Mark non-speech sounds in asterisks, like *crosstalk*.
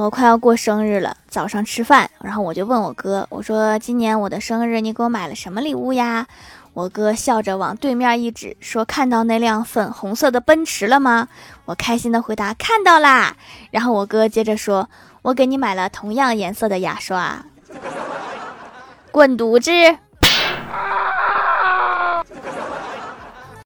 我快要过生日了早上吃饭然后我就问我哥我说今年我的生日你给我买了什么礼物呀？我哥笑着往对面一指说看到那辆粉红色的奔驰了吗？我开心的回答看到啦。然后我哥接着说我给你买了同样颜色的牙刷 *laughs* 滚犊子！